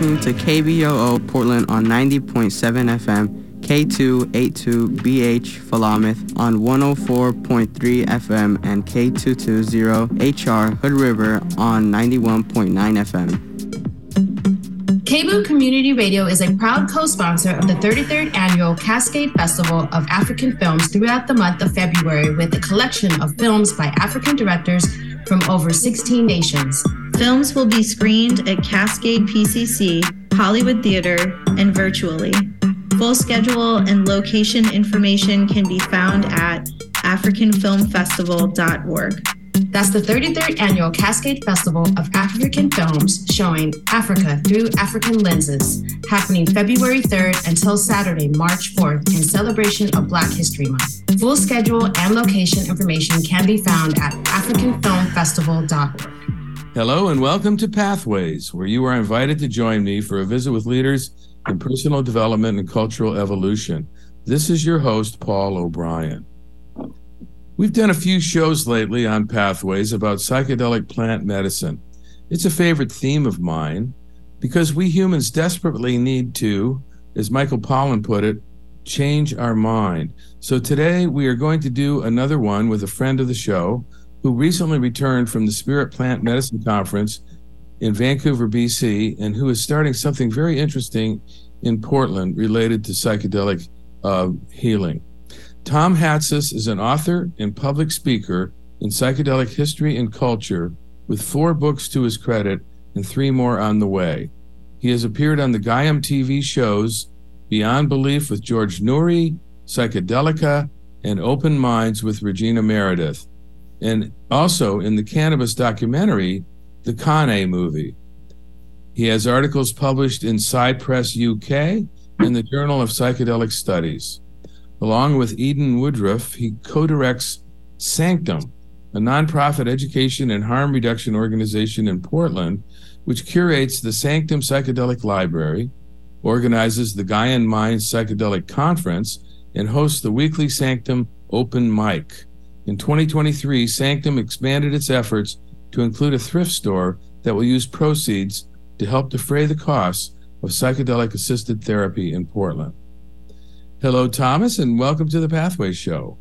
listening to KBOO Portland on 90.7 FM, K282BH Philomath on 104.3 FM, and K220HR Hood River on 91.9 FM. KBOO Community Radio is a proud co-sponsor of the 33rd Annual Cascade Festival of African Films throughout the month of February with a collection of films by African directors from over 16 nations. Films will be screened at Cascade PCC, Hollywood Theater, and virtually. Full schedule and location information can be found at africanfilmfestival.org. That's the 33rd Annual Cascade Festival of African Films showing Africa through African lenses, happening February 3rd until Saturday, March 4th in celebration of Black History Month. Full schedule and location information can be found at africanfilmfestival.org. Hello and welcome to Pathways, where you are invited to join me for a visit with leaders in personal development and cultural evolution. This is your host, Paul O'Brien. We've done a few shows lately on Pathways about psychedelic plant medicine. It's a favorite theme of mine because we humans desperately need to, as Michael Pollan put it, change our mind. So today we are going to do another one with a friend of the show who recently returned from the Spirit Plant Medicine Conference in Vancouver, BC, and who is starting something very interesting in Portland related to psychedelic uh, healing. Tom Hatsis is an author and public speaker in psychedelic history and culture with four books to his credit and three more on the way. He has appeared on the Gaiam TV shows Beyond Belief with George Noory, Psychedelica, and Open Minds with Regina Meredith, and also in the cannabis documentary, The Kane movie. He has articles published in PsyPress UK and the Journal of Psychedelic Studies. Along with Eden Woodruff, he co directs Sanctum, a nonprofit education and harm reduction organization in Portland, which curates the Sanctum Psychedelic Library, organizes the Gaian Mind Psychedelic Conference, and hosts the weekly Sanctum Open Mic. In 2023, Sanctum expanded its efforts to include a thrift store that will use proceeds to help defray the costs of psychedelic assisted therapy in Portland. Hello, Thomas, and welcome to the Pathway Show.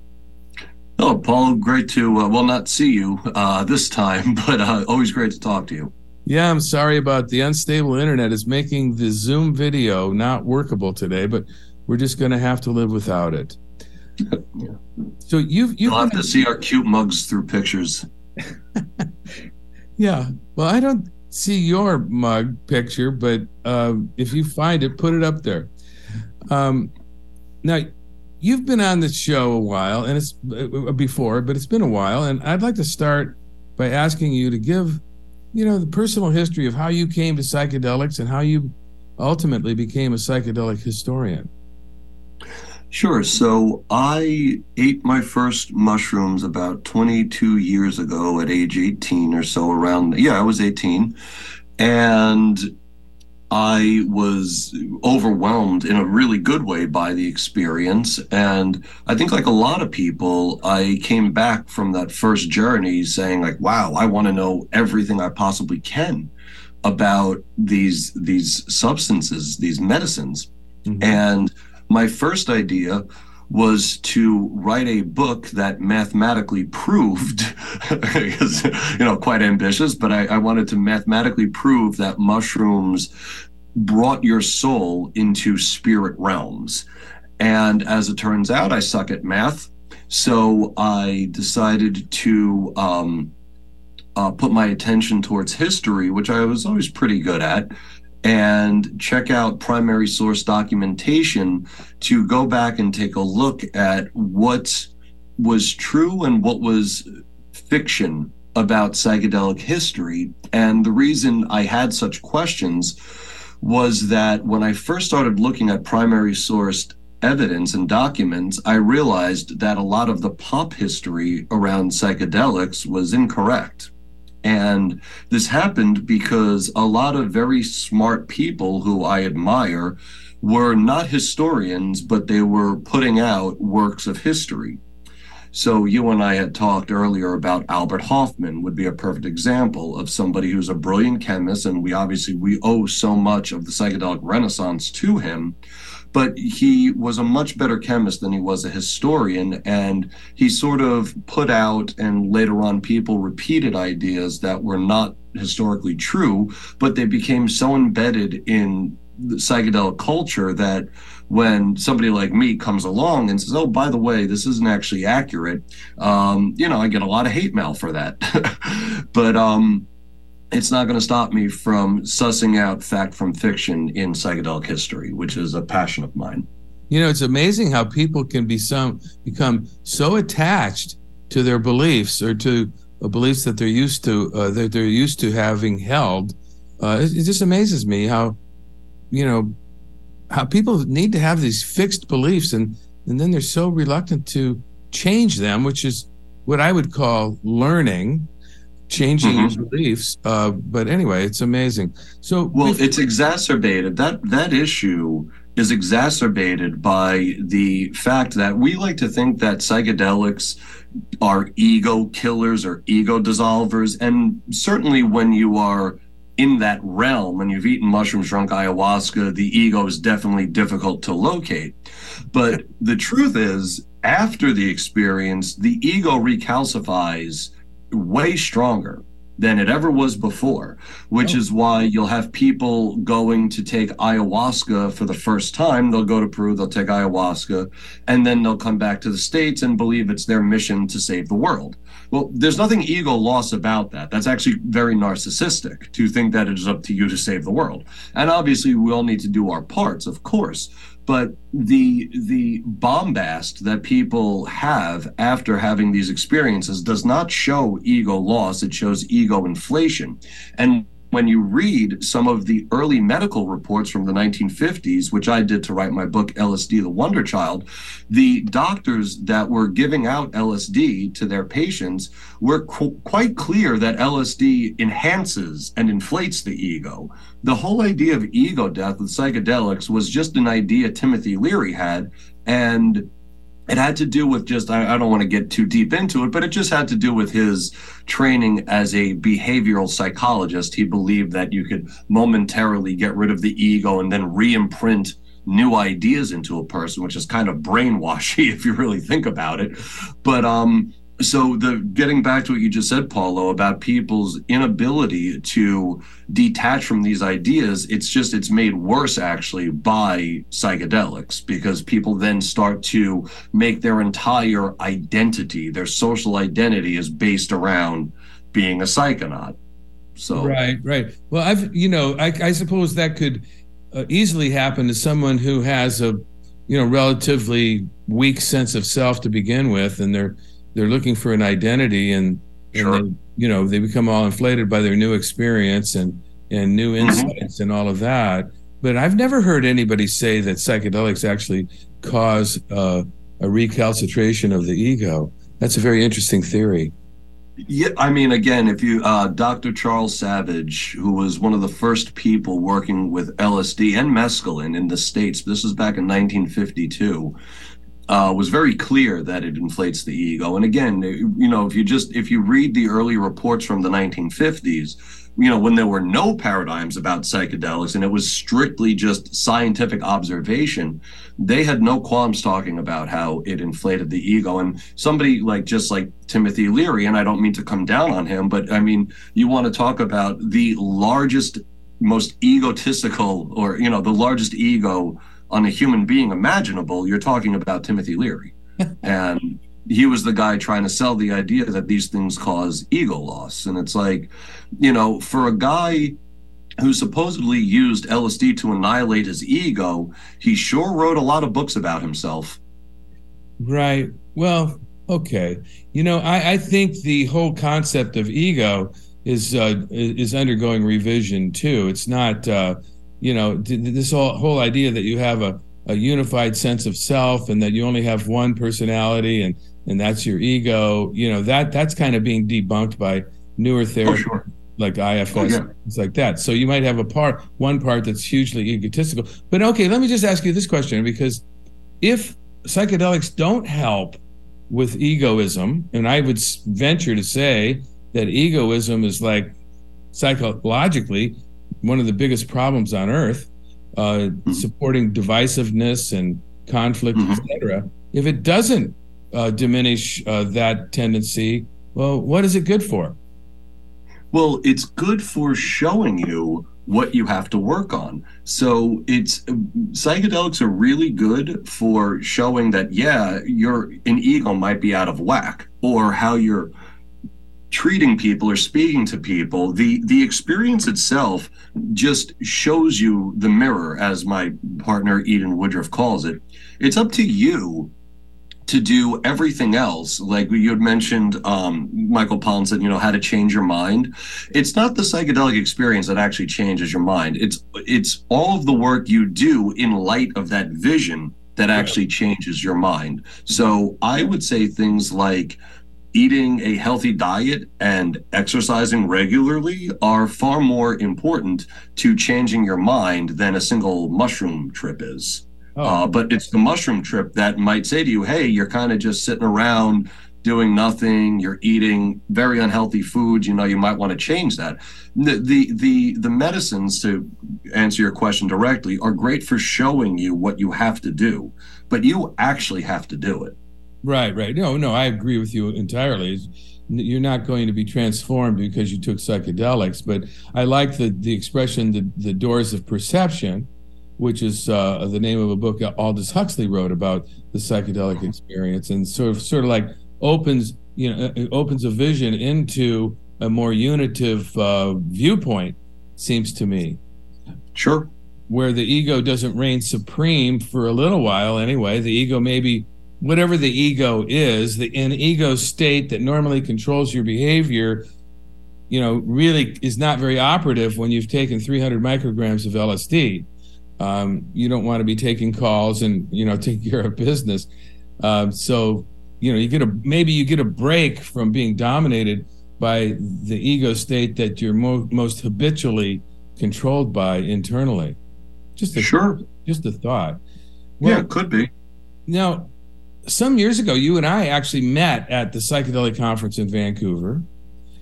Hello, Paul. Great to, uh, well, not see you uh, this time, but uh, always great to talk to you. Yeah, I'm sorry about the unstable internet. is making the Zoom video not workable today, but we're just going to have to live without it. Yeah. So you've you've You'll have to see our cute mugs through pictures. yeah. Well, I don't see your mug picture, but um, if you find it, put it up there. Um, now, you've been on the show a while, and it's uh, before, but it's been a while, and I'd like to start by asking you to give, you know, the personal history of how you came to psychedelics and how you ultimately became a psychedelic historian. Sure. So I ate my first mushrooms about 22 years ago at age 18 or so, around, yeah, I was 18. And I was overwhelmed in a really good way by the experience. And I think, like a lot of people, I came back from that first journey saying, like, wow, I want to know everything I possibly can about these these substances, these medicines. Mm-hmm. And my first idea was to write a book that mathematically proved, because, you know, quite ambitious, but I, I, wanted to mathematically prove that mushrooms brought your soul into spirit realms. And as it turns out, I suck at math. So I decided to um, uh, put my attention towards history, which I was always pretty good at and check out primary source documentation to go back and take a look at what was true and what was fiction about psychedelic history. And the reason I had such questions was that when I first started looking at primary sourced evidence and documents, I realized that a lot of the pop history around psychedelics was incorrect. And this happened because a lot of very smart people who I admire were not historians, but they were putting out works of history. So you and I had talked earlier about Albert Hofmann would be a perfect example of somebody who's a brilliant chemist, and we obviously we owe so much of the psychedelic renaissance to him but he was a much better chemist than he was a historian. And he sort of put out, and later on, people repeated ideas that were not historically true, but they became so embedded in the psychedelic culture that when somebody like me comes along and says, "Oh, by the way, this isn't actually accurate," um, you know, I get a lot of hate mail for that. but um, it's not going to stop me from sussing out fact from fiction in psychedelic history, which is a passion of mine. You know, it's amazing how people can be some become so attached to their beliefs or to beliefs that they're used to uh, that they're used to having held. Uh, it, it just amazes me how, you know, how people need to have these fixed beliefs and and then they're so reluctant to change them, which is what I would call learning changing mm-hmm. beliefs. Uh, but anyway, it's amazing. So well, it's exacerbated that that issue is exacerbated by the fact that we like to think that psychedelics are ego killers or ego dissolvers, and certainly when you are in that realm when you've eaten mushrooms drunk ayahuasca the ego is definitely difficult to locate but the truth is after the experience the ego recalcifies way stronger than it ever was before, which oh. is why you'll have people going to take ayahuasca for the first time. They'll go to Peru, they'll take ayahuasca, and then they'll come back to the States and believe it's their mission to save the world. Well, there's nothing ego loss about that. That's actually very narcissistic to think that it is up to you to save the world. And obviously, we all need to do our parts, of course but the the bombast that people have after having these experiences does not show ego loss. It shows ego inflation. And when you read some of the early medical reports from the 1950s, which I did to write my book, LSD, The Wonder Child, the doctors that were giving out LSD to their patients were qu- quite clear that LSD enhances and inflates the ego. The whole idea of ego death with psychedelics was just an idea Timothy Leary had. And it had to do with just I, I, don't want to get too deep into it but it just had to do with his training as a behavioral psychologist. He believed that you could momentarily get rid of the ego and then re-imprint new ideas into a person which is kind of brainwashy if you really think about it. But um so the getting back to what you just said paulo about people's inability to detach from these ideas it's just it's made worse actually by psychedelics because people then start to make their entire identity their social identity is based around being a psychonaut. So right right. Well i've you know i, I suppose that could uh, easily happen to someone who has a you know relatively weak sense of self to begin with and they're they're looking for an identity and, sure. and they, you know they become all inflated by their new experience and and new mm-hmm. insights mm-hmm. and all of that but i've never heard anybody say that psychedelics actually cause uh, a recalcitration of the ego that's a very interesting theory Yeah, I mean, again, if you, uh, Dr. Charles Savage, who was one of the first people working with LSD and mescaline in the States, this was back in 1952, uh, was very clear that it inflates the ego. And again, you know, if you just, if you read the early reports from the 1950s, you know, when there were no paradigms about psychedelics and it was strictly just scientific observation, they had no qualms talking about how it inflated the ego. And somebody like just like Timothy Leary, and I don't mean to come down on him, but I mean, you want to talk about the largest, most egotistical, or, you know, the largest ego on a human being imaginable, you're talking about Timothy Leary. and he was the guy trying to sell the idea that these things cause ego loss. And it's like, you know, for a guy who supposedly used LSD to annihilate his ego, he sure wrote a lot of books about himself. Right. Well, okay. You know, I, I think the whole concept of ego is uh, is undergoing revision too. It's not, uh, you know, this whole whole idea that you have a a unified sense of self and that you only have one personality and and that's your ego you know that that's kind of being debunked by newer oh, therapy oh, sure. like IFS oh, yeah. things like that so you might have a part one part that's hugely egotistical but okay let me just ask you this question because if psychedelics don't help with egoism and i would venture to say that egoism is like psychologically one of the biggest problems on earth uh, mm-hmm. supporting divisiveness and conflict, mm-hmm. etc. If it doesn't uh, diminish uh, that tendency, well, what is it good for? Well, it's good for showing you what you have to work on. So it's psychedelics are really good for showing that yeah, your an ego might be out of whack or how you're treating people or speaking to people the the experience itself just shows you the mirror as my partner eden woodruff calls it. It's up to you to do everything else. Like you had mentioned um, michael pollan said you know how to change your mind. It's not the psychedelic experience that actually changes your mind. It's it's all of the work you do in light of that vision that actually changes your mind. So i would say things like eating a healthy diet and exercising regularly are far more important to changing your mind than a single mushroom trip is. Oh. Uh, but it's the mushroom trip that might say to you, hey, you're kind of just sitting around doing nothing you're eating very unhealthy foods you know you might want to change that the, the the the medicines to answer your question directly are great for showing you what you have to do but you actually have to do it Right, right. No, no, I agree with you entirely. You're not going to be transformed because you took psychedelics, but I like the the expression the the doors of perception, which is uh, the name of a book Aldous Huxley wrote about the psychedelic experience, and sort of sort of like opens you know opens a vision into a more unitive uh, viewpoint. Seems to me. Sure. Where the ego doesn't reign supreme for a little while, anyway. The ego maybe whatever the ego is, the an ego state that normally controls your behavior, you know, really is not very operative when you've taken 300 micrograms of LSD. Um, you don't want to be taking calls and you know taking care of business. Um, so you know you get a maybe you get a break from being dominated by the ego state that you're mo- most habitually controlled by internally. Just a sure, just a thought. Well, yeah, it could be. Now, some years ago, you and I actually met at the psychedelic conference in Vancouver.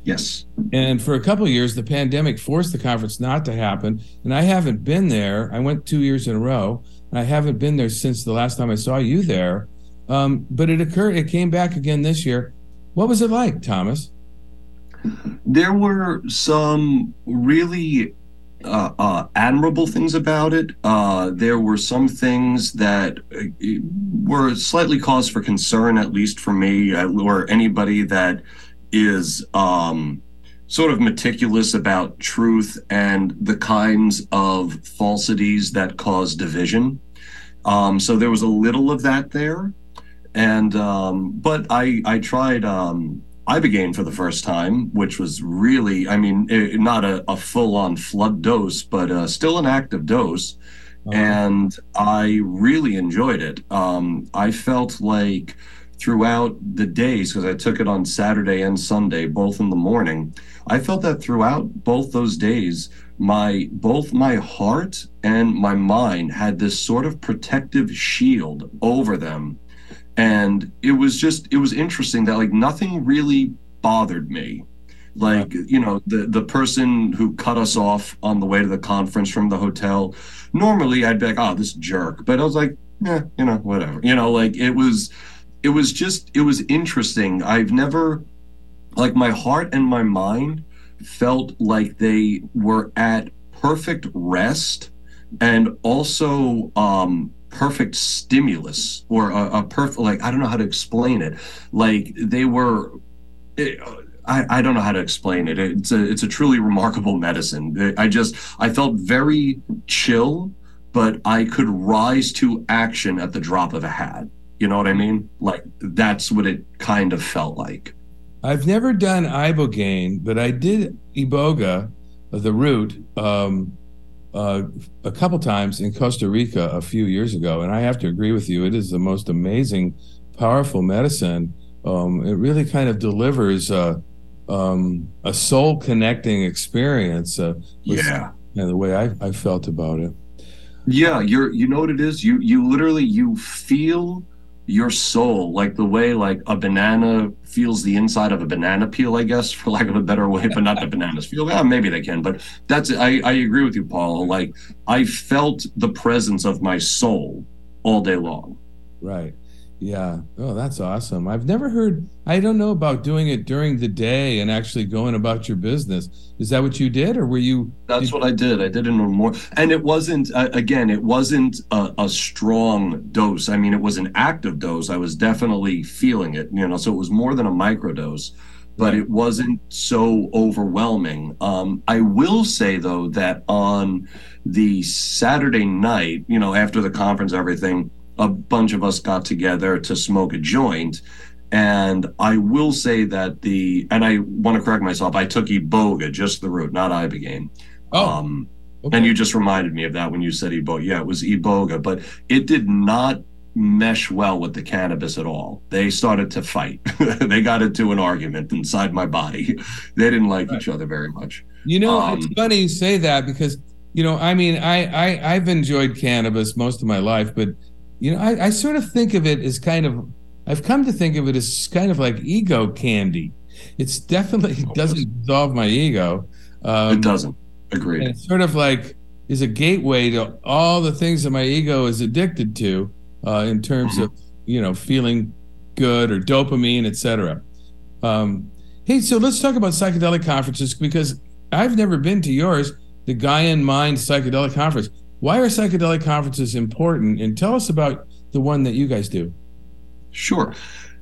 Yes. And for a couple of years, the pandemic forced the conference not to happen. And I haven't been there. I went two years in a row. and I haven't been there since the last time I saw you there. Um, but it occurred, it came back again this year. What was it like, Thomas? There were some really uh, uh, admirable things about it. Uh, there were some things that uh, were slightly cause for concern, at least for me uh, or anybody that is um, sort of meticulous about truth and the kinds of falsities that cause division. Um, so there was a little of that there, and um, but I I tried um, ibogaine for the first time, which was really, I mean, it, not a, a full on flood dose, but uh, still an active dose. Uh-huh. And I really enjoyed it. Um, I felt like throughout the days because I took it on Saturday and Sunday, both in the morning. I felt that throughout both those days, my both my heart and my mind had this sort of protective shield over them. And it was just it was interesting that like nothing really bothered me. Like, you know, the the person who cut us off on the way to the conference from the hotel, normally I'd be like, oh, this jerk. But I was like, yeah, you know, whatever. You know, like it was it was just it was interesting. I've never like my heart and my mind felt like they were at perfect rest and also um perfect stimulus or a, a perfect like i don't know how to explain it like they were it, I, I don't know how to explain it. It's a it's a truly remarkable medicine. I just I felt very chill, but I could rise to action at the drop of a hat. You know what I mean? Like that's what it kind of felt like. I've never done ibogaine, but I did iboga, the root, um, uh, a couple times in Costa Rica a few years ago, and I have to agree with you. It is the most amazing, powerful medicine. Um, it really kind of delivers uh, um, a soul connecting experience. Uh, yeah, and the way I, I felt about it. Yeah, you're. You know what it is. You you literally you feel your soul like the way like a banana feels the inside of a banana peel i guess for lack of a better way but not the bananas feel yeah, maybe they can but that's i i agree with you paul like i felt the presence of my soul all day long. Right yeah. Oh, that's awesome. I've never heard, I don't know about doing it during the day and actually going about your business. Is that what you did or were you? That's what I did. I did it in more. And it wasn't, uh, again, it wasn't a, a, strong dose. I mean, it was an active dose. I was definitely feeling it, you know, so it was more than a microdose, but right. it wasn't so overwhelming. Um, I will say, though, that on the Saturday night, you know, after the conference, everything, a bunch of us got together to smoke a joint. And I will say that the, and I want to correct myself, I took Iboga, just the root, not Ibogaine. Oh. Um, okay. And you just reminded me of that when you said Iboga. Yeah, it was Iboga, but it did not mesh well with the cannabis at all. They started to fight. they got into an argument inside my body. They didn't like right. each other very much. You know, um, it's funny you say that because you know, I mean, I, I I've enjoyed cannabis most of my life, but you know, I, I sort of think of it as kind of, I've come to think of it as kind of like ego candy. It's definitely it doesn't dissolve my ego. Um, it doesn't. Agreed. It's sort of like is a gateway to all the things that my ego is addicted to uh, in terms mm-hmm. of you know feeling good or dopamine, etc. Um, hey, so let's talk about psychedelic conferences because I've never been to yours, the Gaian Mind Psychedelic Conference. Why are psychedelic conferences important? And tell us about the one that you guys do. Sure.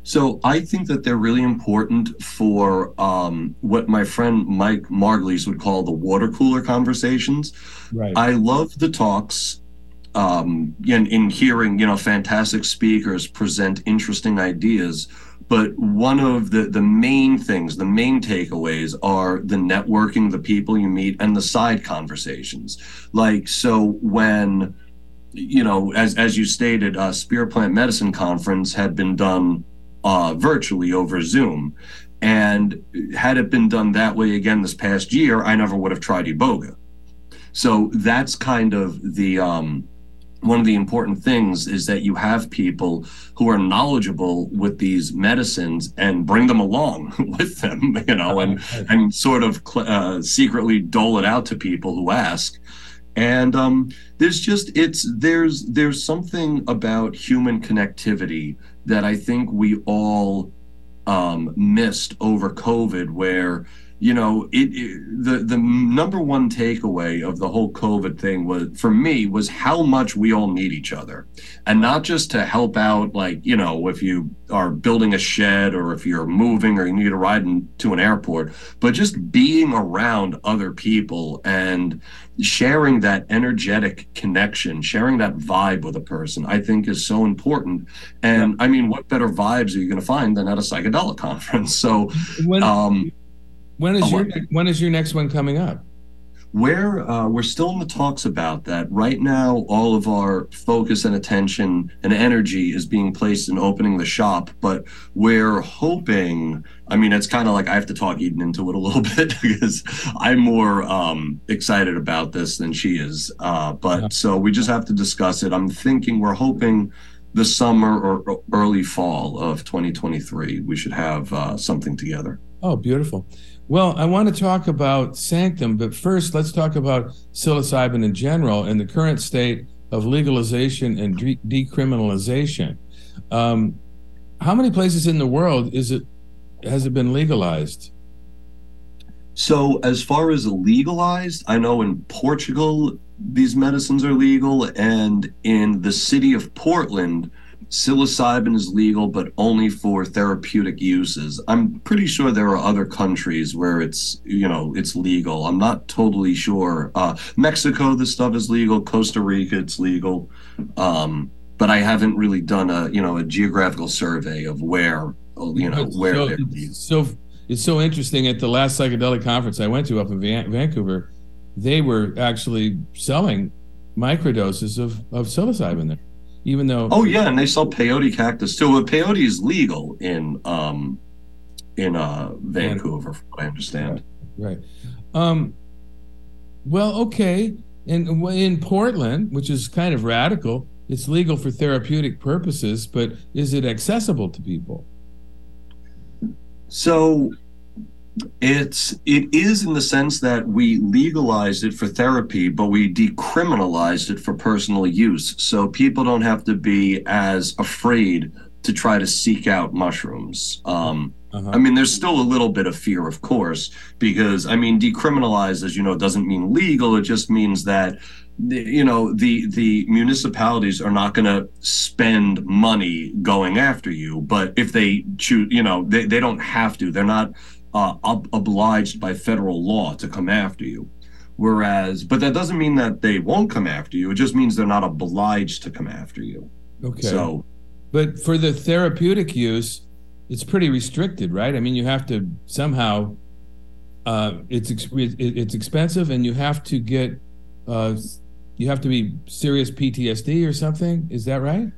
So I think that they're really important for um, what my friend Mike Margulies would call the water cooler conversations. Right. I love the talks. Um, in, in hearing, you know, fantastic speakers present interesting ideas, but one of the the main things the main takeaways are the networking the people you meet and the side conversations. Like so when you know as as you stated uh spirit plant medicine conference had been done uh virtually over zoom. And had it been done that way again this past year i never would have tried iboga. So that's kind of the um one of the important things is that you have people who are knowledgeable with these medicines and bring them along with them you know and and sort of uh, secretly dole it out to people who ask. And um, there's just it's there's there's something about human connectivity that i think we all um, missed over covid where you know it, it, the the number one takeaway of the whole covid thing was for me was how much we all need each other. And not just to help out like you know if you are building a shed or if you're moving or you need a ride in, to an airport but just being around other people and sharing that energetic connection sharing that vibe with a person i think is so important. And yeah. i mean what better vibes are you going to find than at a psychedelic conference? So when, um when is oh, your when is your next one coming up? We're uh, we're still in the talks about that. Right now, all of our focus and attention and energy is being placed in opening the shop, but we're hoping. I mean, it's kind of like I have to talk Eden into it a little bit because I'm more um, excited about this than she is. Uh, but Yeah. so we just have to discuss it. I'm thinking we're hoping the summer or early fall of 2023 we should have uh, something together. Oh, beautiful. Well, I want to talk about Sanctum, but first let's talk about psilocybin in general and the current state of legalization and de- decriminalization. Um, how many places in the world is it has it been legalized? So, as far as legalized, I know in Portugal these medicines are legal, and in the city of Portland, psilocybin is legal, but only for therapeutic uses. I'm pretty sure there are other countries where it's you know it's legal. I'm not totally sure. Uh, Mexico, this stuff is legal. Costa Rica, it's legal. Um, but I haven't really done a you know a geographical survey of where you know It's where so, they're it's so it's so interesting. At the last psychedelic conference I went to up in Van- Vancouver, they were actually selling microdoses of of psilocybin there, even though Oh yeah, and they sell peyote cactus too. But peyote is legal in um in uh Vancouver, from what I understand. Right. Um, well, okay. And in Portland, which is kind of radical, it's legal for therapeutic purposes, but is it accessible to people? So it's it is in the sense that we legalized it for therapy, but we decriminalized it for personal use. So people don't have to be as afraid to try to seek out mushrooms. Um, Uh-huh. I mean, there's still a little bit of fear, of course, because I mean, decriminalized, as you know, doesn't mean legal. It just means that you know the the municipalities are not going to spend money going after you. But if they choose, you know, they, they don't have to. They're not uh, ob- obliged by federal law to come after you. Whereas, but that doesn't mean that they won't come after you. It just means they're not obliged to come after you. Okay. So but for the therapeutic use, it's pretty restricted, right? I mean, you have to somehow. Uh, it's ex- it's expensive, and you have to get. Uh, you have to be serious PTSD or something. Is that right?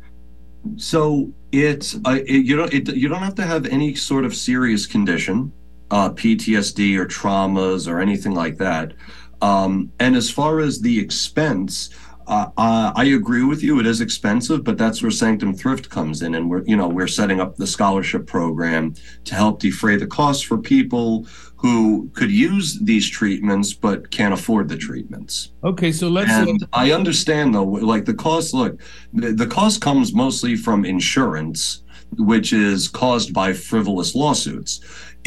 So it's uh, it, you don't it, you don't have to have any sort of serious condition, uh, PTSD or traumas or anything like that. Um, and as far as the expense, uh, uh, I agree with you. It is expensive, but that's where Sanctum Thrift comes in, and we're you know we're setting up the scholarship program to help defray the costs for people who could use these treatments but can't afford the treatments. Okay, so let's. And I understand though, like the cost. Look, the, the cost comes mostly from insurance, which is caused by frivolous lawsuits.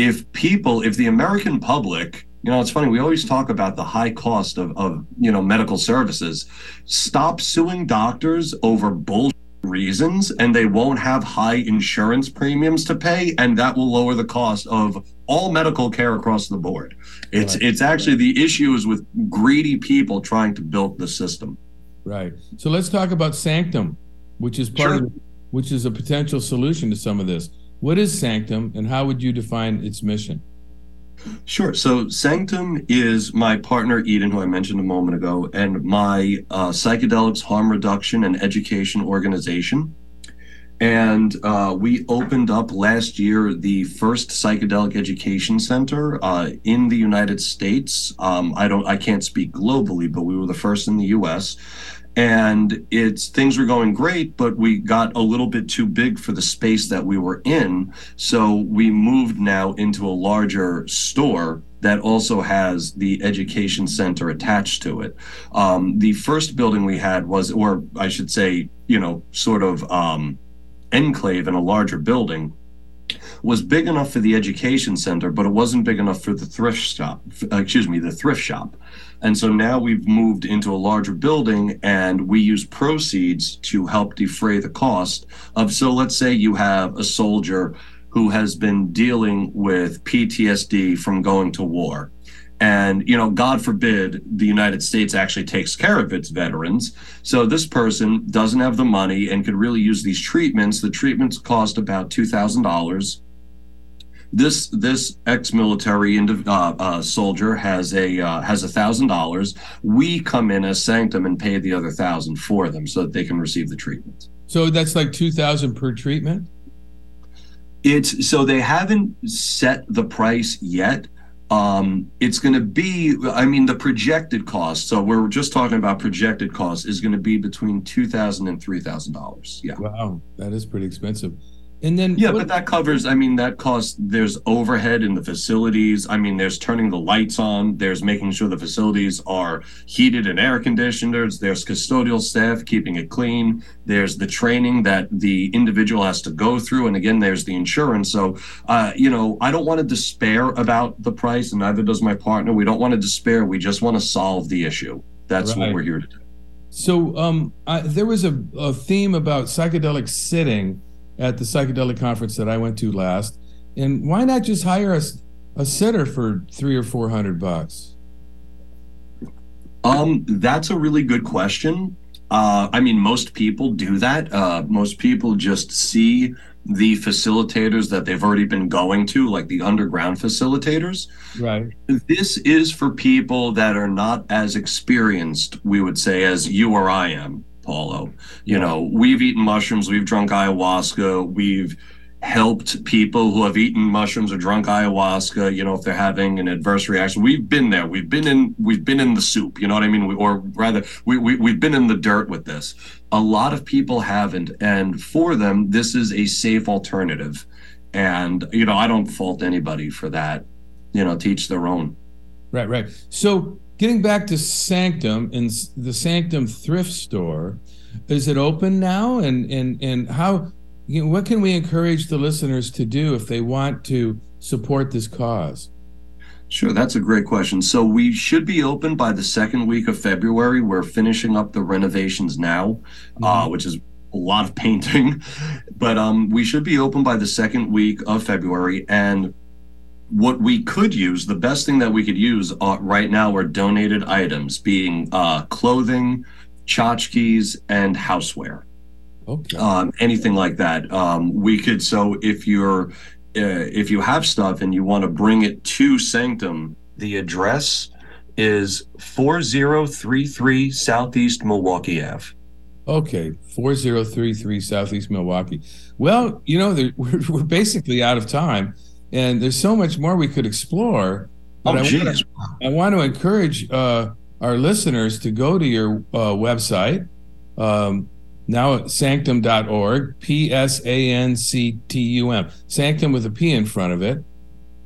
If people, if the American public, you know, it's funny. We always talk about the high cost of, of you know medical services. Stop suing doctors over bullshit reasons, and they won't have high insurance premiums to pay, and that will lower the cost of all medical care across the board. It's Right. it's actually the issue is with greedy people trying to build the system. Right. So let's talk about Sanctum, which is part Sure. of, which is a potential solution to some of this. What is Sanctum, and how would you define its mission? Sure. So Sanctum is my partner Eden, who I mentioned a moment ago, and my uh, psychedelics harm reduction and education organization. And uh, we opened up last year the first psychedelic education center uh, in the United States. Um, I don't, I can't speak globally, but we were the first in the U.S. And it's things were going great, but we got a little bit too big for the space that we were in. So we moved now into a larger store that also has the education center attached to it. Um, the first building we had was, or I should say, you know, sort of um, enclave in a larger building was big enough for the education center, but it wasn't big enough for the thrift shop. Excuse me, the thrift shop. And so now we've moved into a larger building and we use proceeds to help defray the cost of. So let's say you have a soldier who has been dealing with PTSD from going to war. And, you know, God forbid the United States actually takes care of its veterans. So this person doesn't have the money and could really use these treatments. The treatments cost about $2,000. This this ex-military indiv- uh, uh, soldier has a uh, has a thousand dollars. We come in as Sanctum and pay the other thousand for them so that they can receive the treatment. So that's like two thousand per treatment. It's so they haven't set the price yet. Um, it's going to be, I mean, the projected cost. So we're just talking about projected cost is going to be between two thousand and three thousand dollars. Yeah. Wow, that is pretty expensive. And then Yeah, what- but that covers, I mean, that costs, there's overhead in the facilities. I mean, there's turning the lights on, there's making sure the facilities are heated and air conditioned. There's, custodial staff keeping it clean. There's the training that the individual has to go through. And again, there's the insurance. So, uh, you know, I don't want to despair about the price, and neither does my partner. We don't want to despair. We just want to solve the issue. That's Right. what we're here to do. So um, I, there was a, a theme about psychedelic sitting at the psychedelic conference that I went to last, and why not just hire a, a sitter for three or four hundred bucks? Um, that's a really good question. Uh, I mean, most people do that. Uh, most people just see the facilitators that they've already been going to, like the underground facilitators. Right. This is for people that are not as experienced, we would say, as you or I am, You know, we've eaten mushrooms, we've drunk ayahuasca, we've helped people who have eaten mushrooms or drunk ayahuasca you know if they're having an adverse reaction. We've been there. We've been in we've been in the soup you know what i mean? We, or rather we, we we've been in the dirt with this. A lot of people haven't and for them this is a safe alternative. And you know i don't fault anybody for that you know teach their own. Right, right. So getting back to Sanctum and the Sanctum thrift store, is it open now? And and and how? You know, what can we encourage the listeners to do if they want to support this cause? Sure, that's a great question. So we should be open by the second week of February. We're finishing up the renovations now, uh, which is a lot of painting, but um, we should be open by the second week of February. And what we could use, the best thing that we could use uh, right now are donated items, being uh, clothing, tchotchkes, and houseware Okay. um, anything like that. Um, we could so if you're uh, if you have stuff and you want to bring it to Sanctum, the address is four zero three three Southeast Milwaukie Ave. Okay, 4033 Southeast Milwaukie. Well, you know, we're, we're basically out of time, and there's so much more we could explore. But Oh, I, wanna. I want to encourage uh, our listeners to go to your uh, website, um, now at psanctum.org, P S A N C T U M, sanctum with a P in front of it.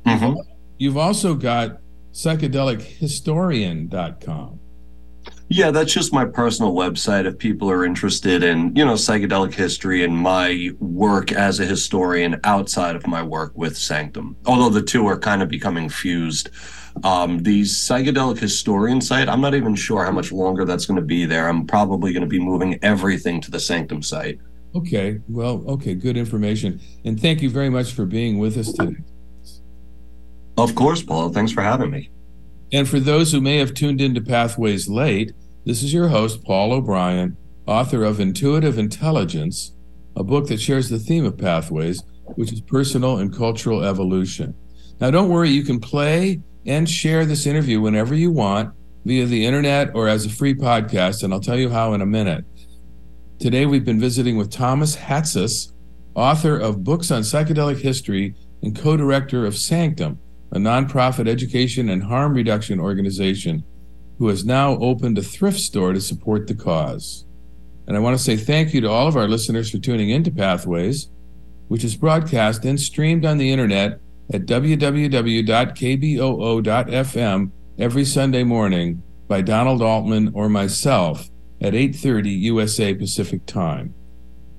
Mhm. You've also got psychedelic historian.com. Yeah, that's just my personal website. If people are interested in, you know, psychedelic history and my work as a historian outside of my work with Sanctum, although the two are kind of becoming fused. Um, the psychedelic historian site, I'm not even sure how much longer that's going to be there. I'm probably going to be moving everything to the Sanctum site. Okay, well, okay, good information. And thank you very much for being with us today. Of course, Paul. Thanks for having me. And for those who may have tuned into Pathways late, this is your host, Paul O'Brien, author of Intuitive Intelligence, a book that shares the theme of Pathways, which is personal and cultural evolution. Now, don't worry, you can play and share this interview whenever you want via the internet or as a free podcast, and I'll tell you how in a minute. Today, we've been visiting with Thomas Hatsis, author of books on psychedelic history and co director of Sanctum, a nonprofit education and harm reduction organization who has now opened a thrift store to support the cause. And I want to say thank you to all of our listeners for tuning into Pathways, which is broadcast and streamed on the internet at www.kboo.fm every Sunday morning by Donald Altman or myself at 8:30 USA Pacific Time.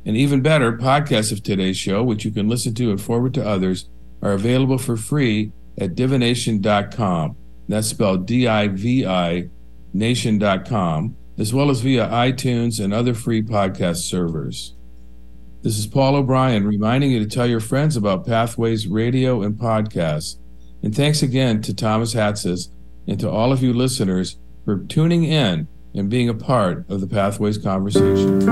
And even better, podcasts of today's show, which you can listen to and forward to others, are available for free at divination.com. That's spelled D I V I nation.com, as well as via iTunes and other free podcast servers. This is Paul O'Brien reminding you to tell your friends about Pathways Radio and podcasts. And thanks again to Thomas Hatsis and to all of you listeners for tuning in and being a part of the Pathways conversation.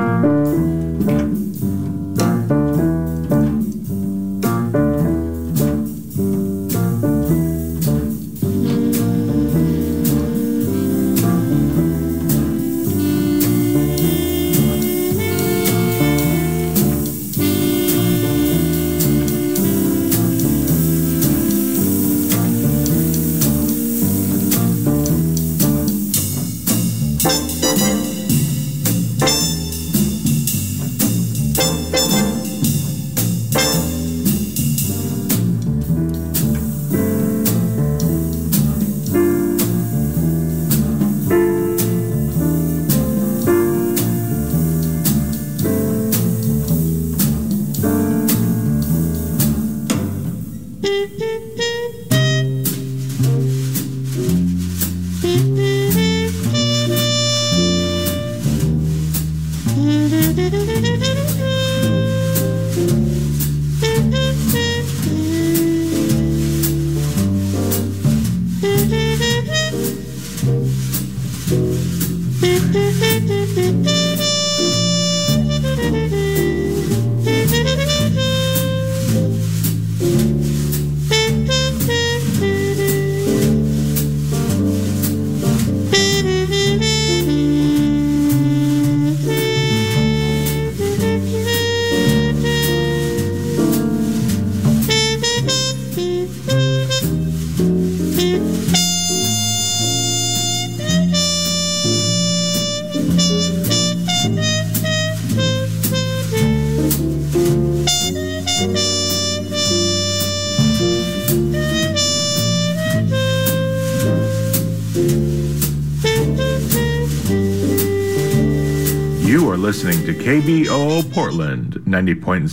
KBOO Portland, 90.7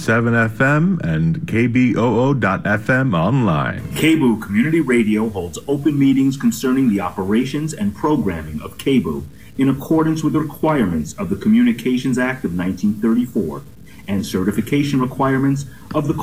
FM and KBOO.FM online. KBOO Community Radio holds open meetings concerning the operations and programming of KBOO in accordance with the requirements of the Communications Act of 1934 and certification requirements of the